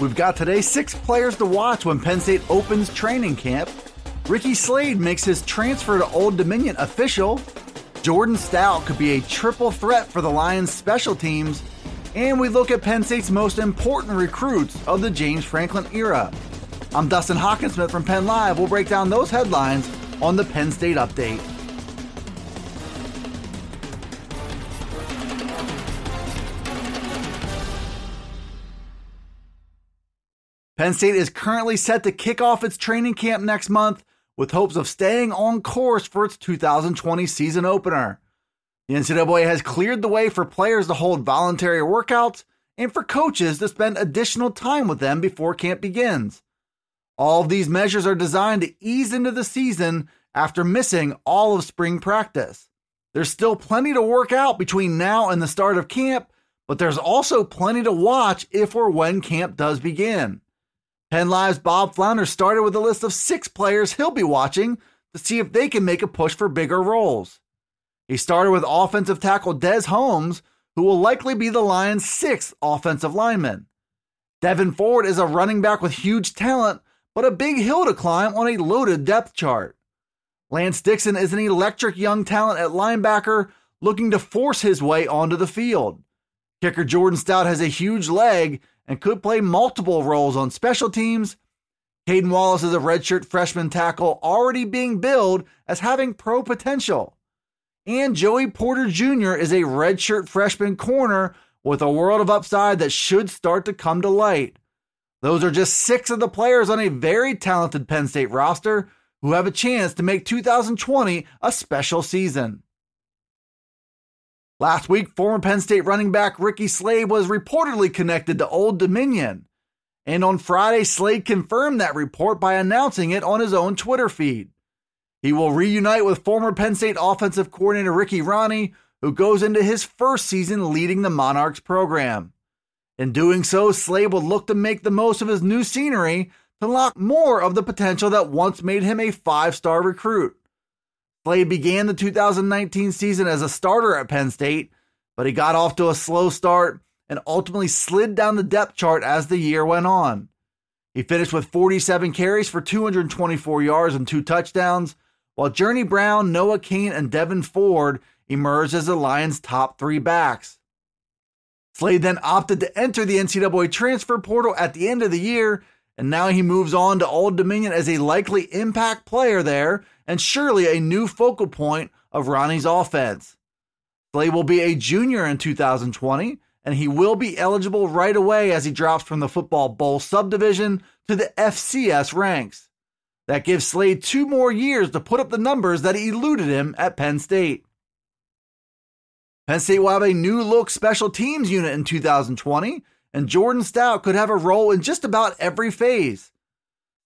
We've got today six players to watch when Penn State opens training camp. Ricky Slade makes his transfer to Old Dominion official. Jordan Stout could be a triple threat for the Lions special teams. And we look at Penn State's most important recruits of the James Franklin era. I'm Dustin Hockensmith from Penn Live. We'll break down those headlines on the Penn State Update. Penn State is currently set to kick off its training camp next month with hopes of staying on course for its 2020 season opener. The NCAA has cleared the way for players to hold voluntary workouts and for coaches to spend additional time with them before camp begins. All of these measures are designed to ease into the season after missing all of spring practice. There's still plenty to work out between now and the start of camp, but there's also plenty to watch if or when camp does begin. Penn Live's Bob Flounders started with a list of six players he'll be watching to see if they can make a push for bigger roles. He started with offensive tackle Des Holmes, who will likely be the Lions' sixth offensive lineman. Devin Ford is a running back with huge talent, but a big hill to climb on a loaded depth chart. Lance Dixon is an electric young talent at linebacker looking to force his way onto the field. Kicker Jordan Stout has a huge leg and could play multiple roles on special teams. Caedan Wallace is a redshirt freshman tackle already being billed as having pro potential. And Joey Porter Jr. is a redshirt freshman corner with a world of upside that should start to come to light. Those are just six of the players on a very talented Penn State roster who have a chance to make 2020 a special season. Last week, former Penn State running back Ricky Slade was reportedly connected to Old Dominion. And on Friday, Slade confirmed that report by announcing it on his own Twitter feed. He will reunite with former Penn State offensive coordinator Ricky Rahne, who goes into his first season leading the Monarchs program. In doing so, Slade will look to make the most of his new scenery to unlock more of the potential that once made him a five star recruit. Slade began the 2019 season as a starter at Penn State, but he got off to a slow start and ultimately slid down the depth chart as the year went on. He finished with 47 carries for 224 yards and two touchdowns, while Journey Brown, Noah Cain, and Devin Ford emerged as the Lions' top three backs. Slade then opted to enter the NCAA transfer portal at the end of the year, and now he moves on to Old Dominion as a likely impact player there and surely a new focal point of Rahne's offense. Slade will be a junior in 2020, and he will be eligible right away as he drops from the Football Bowl subdivision to the FCS ranks. That gives Slade two more years to put up the numbers that eluded him at Penn State. Penn State will have a new look special teams unit in 2020, and Jordan Stout could have a role in just about every phase.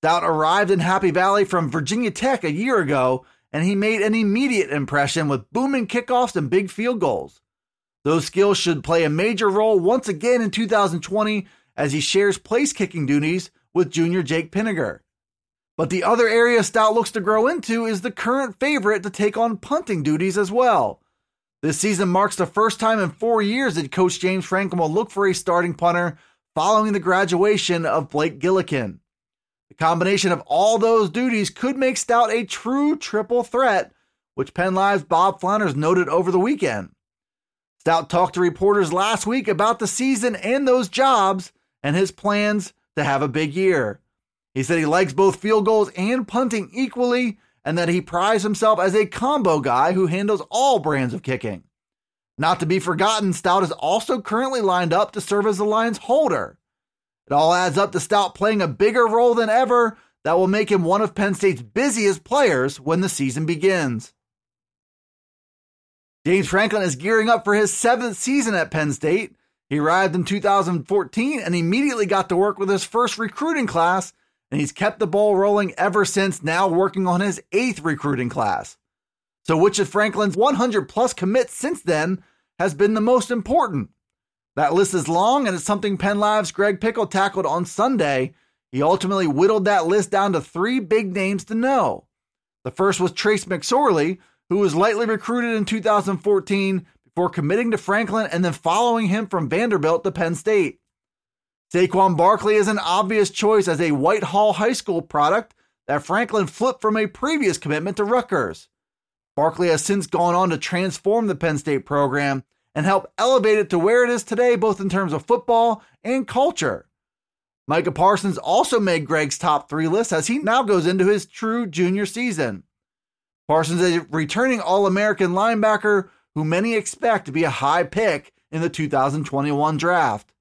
Stout arrived in Happy Valley from Virginia Tech a year ago, and he made an immediate impression with booming kickoffs and big field goals. Those skills should play a major role once again in 2020 as he shares place kicking duties with junior Jake Pinegar. But the other area Stout looks to grow into is the current favorite to take on punting duties as well. This season marks the first time in four years that Coach James Franklin will look for a starting punter following the graduation of Blake Gillikin. The combination of all those duties could make Stout a true triple threat, which Penn Live's Bob Flounders noted over the weekend. Stout talked to reporters last week about the season and those jobs and his plans to have a big year. He said he likes both field goals and punting equally and that he prides himself as a combo guy who handles all brands of kicking. Not to be forgotten, Stout is also currently lined up to serve as the Lions holder. It all adds up to Stout playing a bigger role than ever that will make him one of Penn State's busiest players when the season begins. James Franklin is gearing up for his seventh season at Penn State, He arrived in 2014 and immediately got to work with his first recruiting class, and he's kept the ball rolling ever since, now working on his eighth recruiting class. So, which of Franklin's 100 plus commits since then has been the most important? That list is long, and it's something Penn Live's Greg Pickle tackled on Sunday. He ultimately whittled that list down to three big names to know. The first was Trace McSorley, who was lightly recruited in 2014 before committing to Franklin and then following him from Vanderbilt to Penn State. Saquon Barkley is an obvious choice as a Whitehall High School product that Franklin flipped from a previous commitment to Rutgers. Barkley has since gone on to transform the Penn State program and help elevate it to where it is today, both in terms of football and culture. Micah Parsons also made Greg's top three list as he now goes into his true junior season. Parsons is a returning All American linebacker who many expect to be a high pick in the 2021 draft.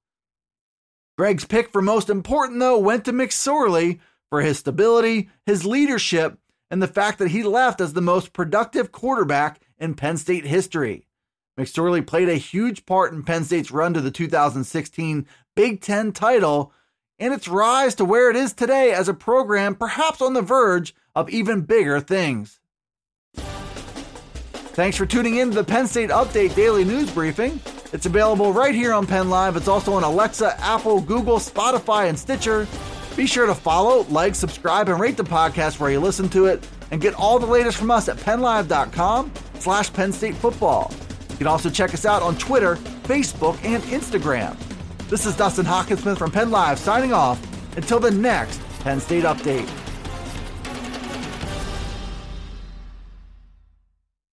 Greg's pick for most important, though, went to McSorley for his stability, his leadership, and the fact that he left as the most productive quarterback in Penn State history. McSorley played a huge part in Penn State's run to the 2016 Big Ten title and its rise to where it is today as a program perhaps on the verge of even bigger things. Thanks for tuning in to the Penn State Update Daily News Briefing. It's available right here on Penn Live. It's also on Alexa, Apple, Google, Spotify, and Stitcher. Be sure to follow, like, subscribe, and rate the podcast where you listen to it, and get all the latest from us at PennLive.com slash Penn State Football. You can also check us out on Twitter, Facebook, and Instagram. This is Dustin Hockensmith from Penn Live signing off until the next Penn State Update.